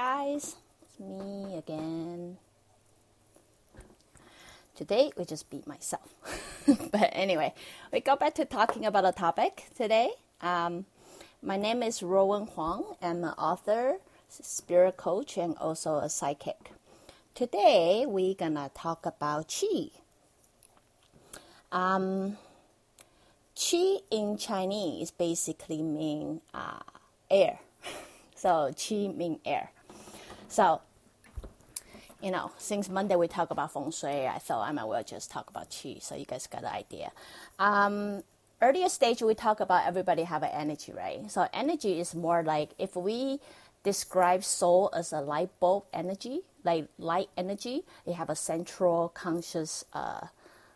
guys, it's me again. Today we just beat myself. but anyway, we go back to talking about a topic today. Um, my name is Ruowen Huang. I'm an author, spirit coach, and also a psychic. Today we're gonna talk about qi. Um, qi in Chinese basically mean uh, air. so qi mean air. So, you know, since Monday we talk about feng shui, I thought I might well just talk about qi, so you guys got an idea. Um, earlier stage we talk about everybody have an energy, right? So energy is more like if we describe soul as a light bulb energy, like light energy, you have a central conscious uh,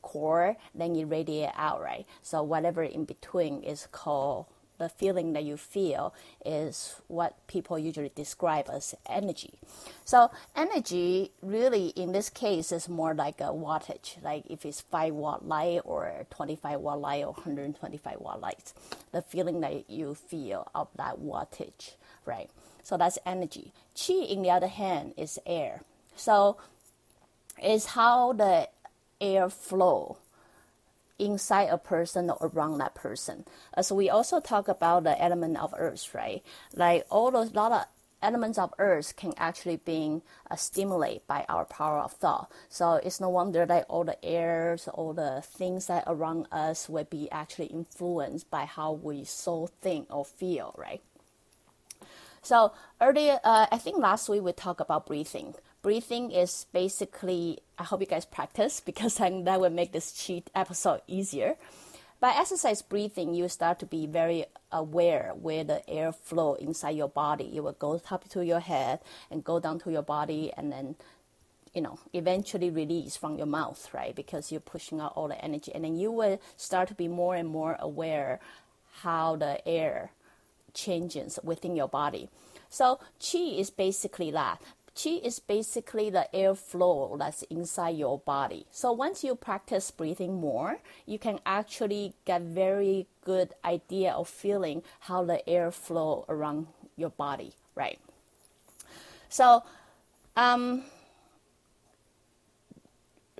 core, then you radiate out, right? So whatever in between is called the feeling that you feel is what people usually describe as energy. So energy really in this case is more like a wattage, like if it's 5 watt light or 25 watt light or 125 watt light, the feeling that you feel of that wattage, right? So that's energy. Qi, in the other hand, is air. So it's how the air flow inside a person or around that person. As we also talk about the element of earth, right? Like all those lot of elements of earth can actually be uh, stimulated by our power of thought. So it's no wonder that all the airs, all the things that around us will be actually influenced by how we so think or feel, right? So earlier, uh, I think last week we talked about breathing breathing is basically, I hope you guys practice because then that will make this cheat episode easier. By exercise breathing, you start to be very aware where the air flow inside your body. It will go up to your head and go down to your body and then you know eventually release from your mouth right because you're pushing out all the energy and then you will start to be more and more aware how the air changes within your body so qi is basically that Qi is basically the airflow that's inside your body. So once you practice breathing more, you can actually get very good idea of feeling how the air flow around your body, right? So, um,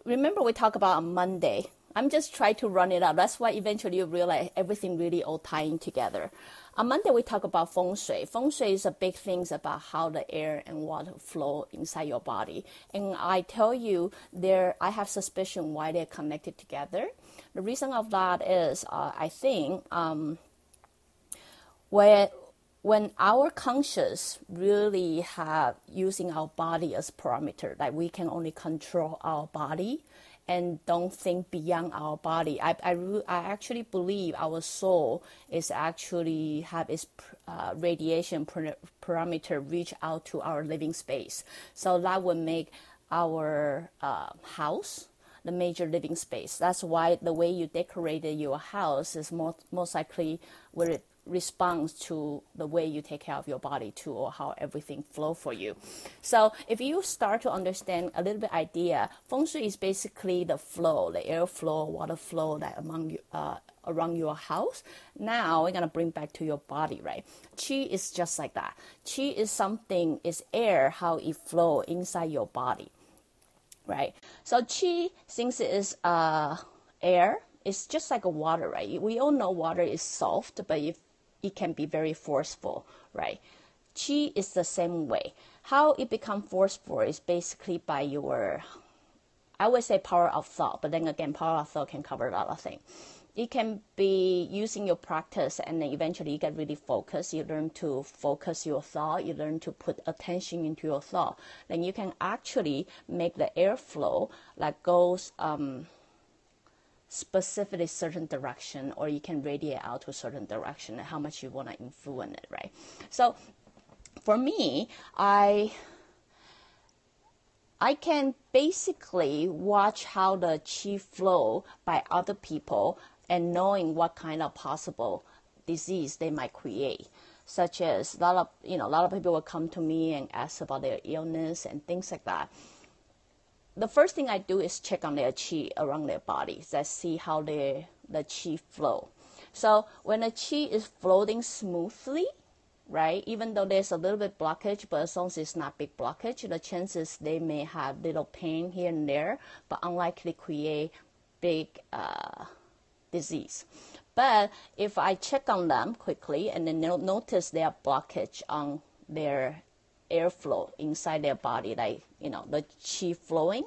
remember we talked about on Monday. I'm just trying to run it out. That's why eventually you realize everything really all tying together. On Monday, we talk about feng shui. Feng shui is a big thing about how the air and water flow inside your body. And I tell you, there, I have suspicion why they're connected together. The reason of that is, uh, I think, um, where when our conscious really have using our body as parameter, like we can only control our body and don't think beyond our body. I, I, I actually believe our soul is actually have its uh, radiation parameter reach out to our living space. So that would make our uh, house the major living space. That's why the way you decorated your house is most, most likely where it responds to the way you take care of your body too or how everything flow for you. So if you start to understand a little bit idea feng shui is basically the flow the air flow water flow that among you uh, around your house. Now we're to bring back to your body right? Qi is just like that. Qi is something is air how it flow inside your body right? So qi since it is uh, air it's just like a water, right? We all know water is soft, but if it can be very forceful, right? Qi is the same way. How it become forceful is basically by your, I would say power of thought, but then again, power of thought can cover a lot of things. It can be using your practice and then eventually you get really focused. You learn to focus your thought. You learn to put attention into your thought. Then you can actually make the airflow that goes, um, specifically certain direction or you can radiate out to a certain direction and how much you want to influence it right? So for me i i can basically watch how the chi flow by other people and knowing what kind of possible disease they might create such as a lot of you know a lot of people will come to me and ask about their illness and things like that the first thing I do is check on their chi around their bodies. I see how their the chi flow. So when the chi is floating smoothly, right? Even though there's a little bit blockage, but as long as it's not big blockage, the chances they may have little pain here and there, but unlikely create big uh, disease. But if I check on them quickly and then notice their blockage on their airflow inside their body, like you know the chi flowing,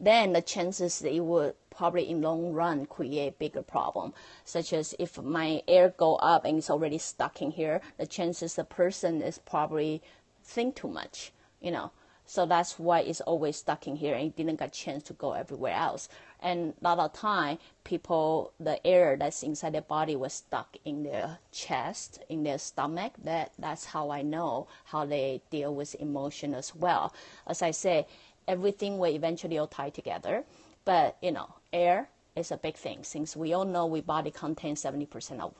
then the chances they would probably in long run create bigger problem. Such as if my air go up and it's already stuck in here, the chances the person is probably think too much, you know. So that's why it's always stuck in here and didn't get chance to go everywhere else. And a lot of time, people, the air that's inside their body was stuck in their chest, in their stomach. That that's how I know how they deal with emotion as well. As I say, everything will eventually all tie together. But you know, air is a big thing since we all know we body contains 70% of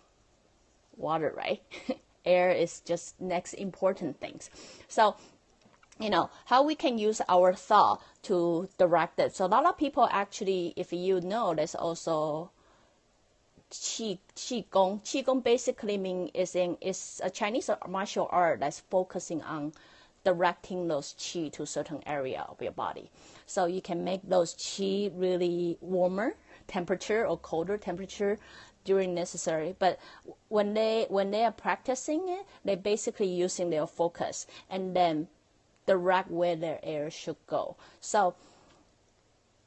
water, right? air is just next important things. So you know how we can use our thought to direct it. So a lot of people actually, if you know, there's also qi qi gong. Qi gong basically means is in is a Chinese martial art that's focusing on directing those qi to certain area of your body. So you can make those qi really warmer temperature or colder temperature during necessary. But when they when they are practicing it, they're basically using their focus and then direct where their air should go. So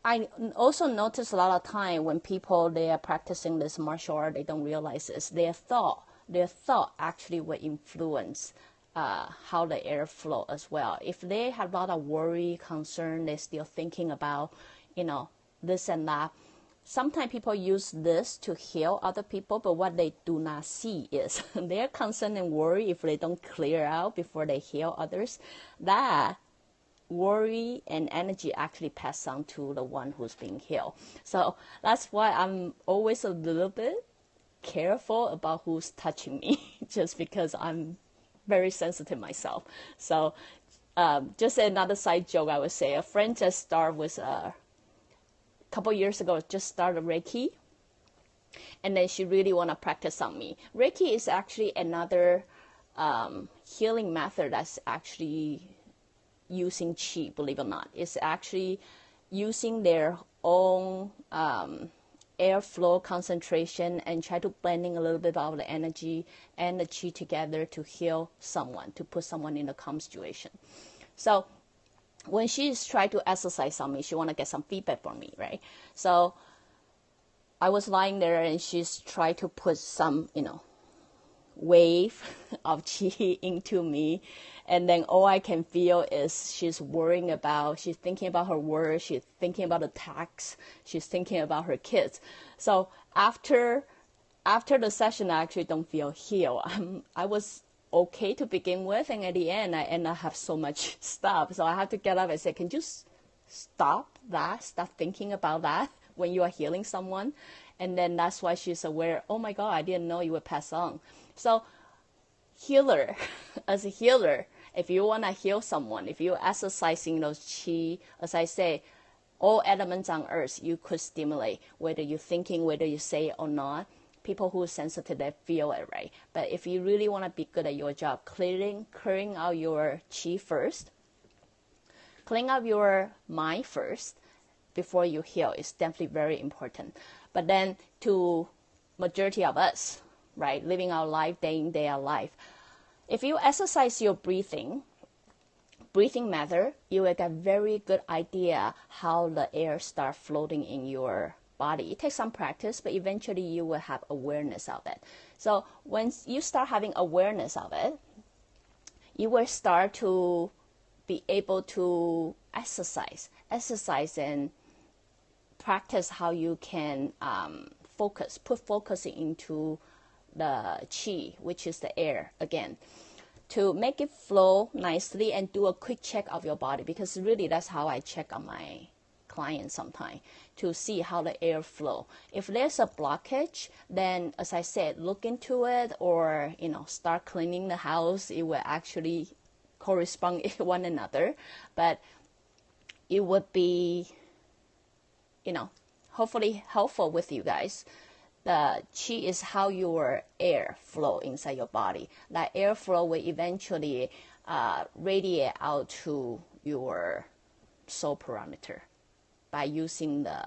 I also notice a lot of time when people they are practicing this martial art, they don't realize this. Their thought, their thought actually will influence uh, how the air flow as well. If they have a lot of worry, concern, they're still thinking about, you know, this and that. Sometimes people use this to heal other people, but what they do not see is their concern and worry if they don't clear out before they heal others. That worry and energy actually pass on to the one who's being healed. So that's why I'm always a little bit careful about who's touching me, just because I'm very sensitive myself. So um, just another side joke, I would say a friend just started with a uh, couple years ago, just started Reiki, and then she really want to practice on me. Reiki is actually another um, healing method that's actually using chi. Believe it or not, it's actually using their own um, airflow concentration and try to blending a little bit of the energy and the chi together to heal someone, to put someone in a calm situation. So when she's trying to exercise on me, she want to get some feedback from me, right? So I was lying there and she's trying to put some, you know, wave of chi into me. And then all i can feel is she's worrying about she's thinking about her work she's thinking about the tax she's thinking about her kids. So after after the session i actually don't feel healed. I'm, i was okay to begin with and at the end i end up have so much stuff. So i have to get up and say can you stop that? Stop thinking about that when you are healing someone? And then that's why she's aware oh my god i didn't know you would pass on. So, healer, as a healer, if you want to heal someone, if you're exercising those chi, as I say, all elements on earth you could stimulate, whether you're thinking, whether you say it or not. People who are sensitive, they feel it, right? But if you really want to be good at your job, clearing, clearing out your chi first, clearing out your mind first before you heal is definitely very important. But then to majority of us, right? Living our life day in, day out life. If you exercise your breathing, breathing method, you will get very good idea how the air start floating in your body. It takes some practice, but eventually you will have awareness of it. So once you start having awareness of it, you will start to be able to exercise, exercise and practice how you can um, focus, put focus into the chi, which is the air again, to make it flow nicely and do a quick check of your body because really that's how I check on my clients sometimes to see how the air flow. If there's a blockage, then as I said, look into it or you know start cleaning the house. It will actually correspond one another, but it would be you know hopefully helpful with you guys the qi is how your air flow inside your body. That airflow will eventually uh, radiate out to your soul parameter by using the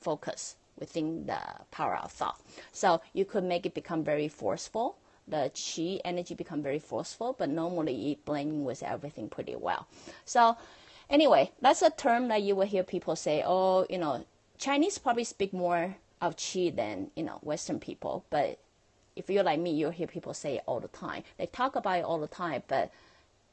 focus within the power of thought. So you could make it become very forceful. The chi energy become very forceful, but normally it blending with everything pretty well. So anyway, that's a term that you will hear people say, oh, you know, Chinese probably speak more of chi than, you know, Western people. But if you're like me, you'll hear people say it all the time. They talk about it all the time, but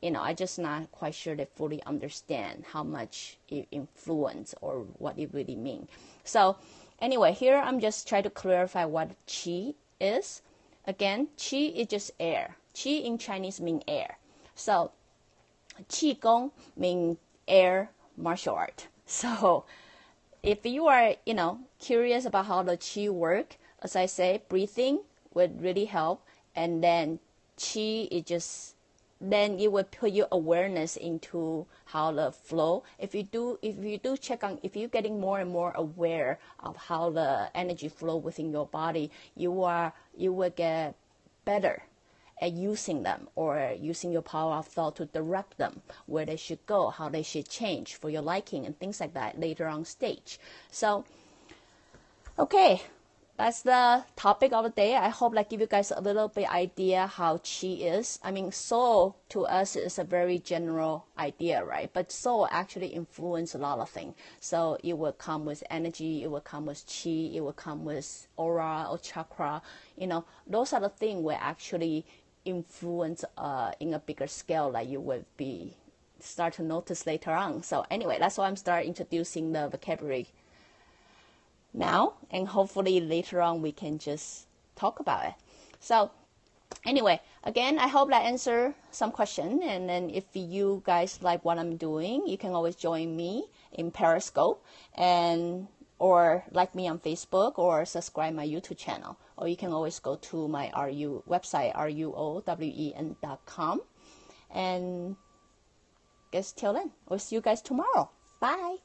you know, I just not quite sure they fully understand how much it influence or what it really mean. So anyway, here I'm just trying to clarify what qi is. Again, qi is just air. Qi in Chinese mean air. So qi gong mean air martial art. So if you are, you know, curious about how the qi work, as I say, breathing would really help. And then qi is just then it will put your awareness into how the flow. If you do, if you do check on, if you're getting more and more aware of how the energy flow within your body, you are, you will get better at using them or using your power of thought to direct them where they should go, how they should change for your liking and things like that later on stage. So, okay, that's the topic of the day. I hope that give you guys a little bit idea how chi is. I mean, soul to us is a very general idea, right? But soul actually influence a lot of things. So it will come with energy, it will come with chi, it will come with aura or chakra. You know, those are the things will actually influence uh, in a bigger scale that you will be start to notice later on. So anyway, that's why I'm start introducing the vocabulary now, and hopefully later on we can just talk about it. So, anyway, again, I hope that answer some question. And then if you guys like what I'm doing, you can always join me in Periscope and or like me on Facebook or subscribe my YouTube channel. Or you can always go to my RU website, ruowen.com. And guess till then, we'll see you guys tomorrow. Bye.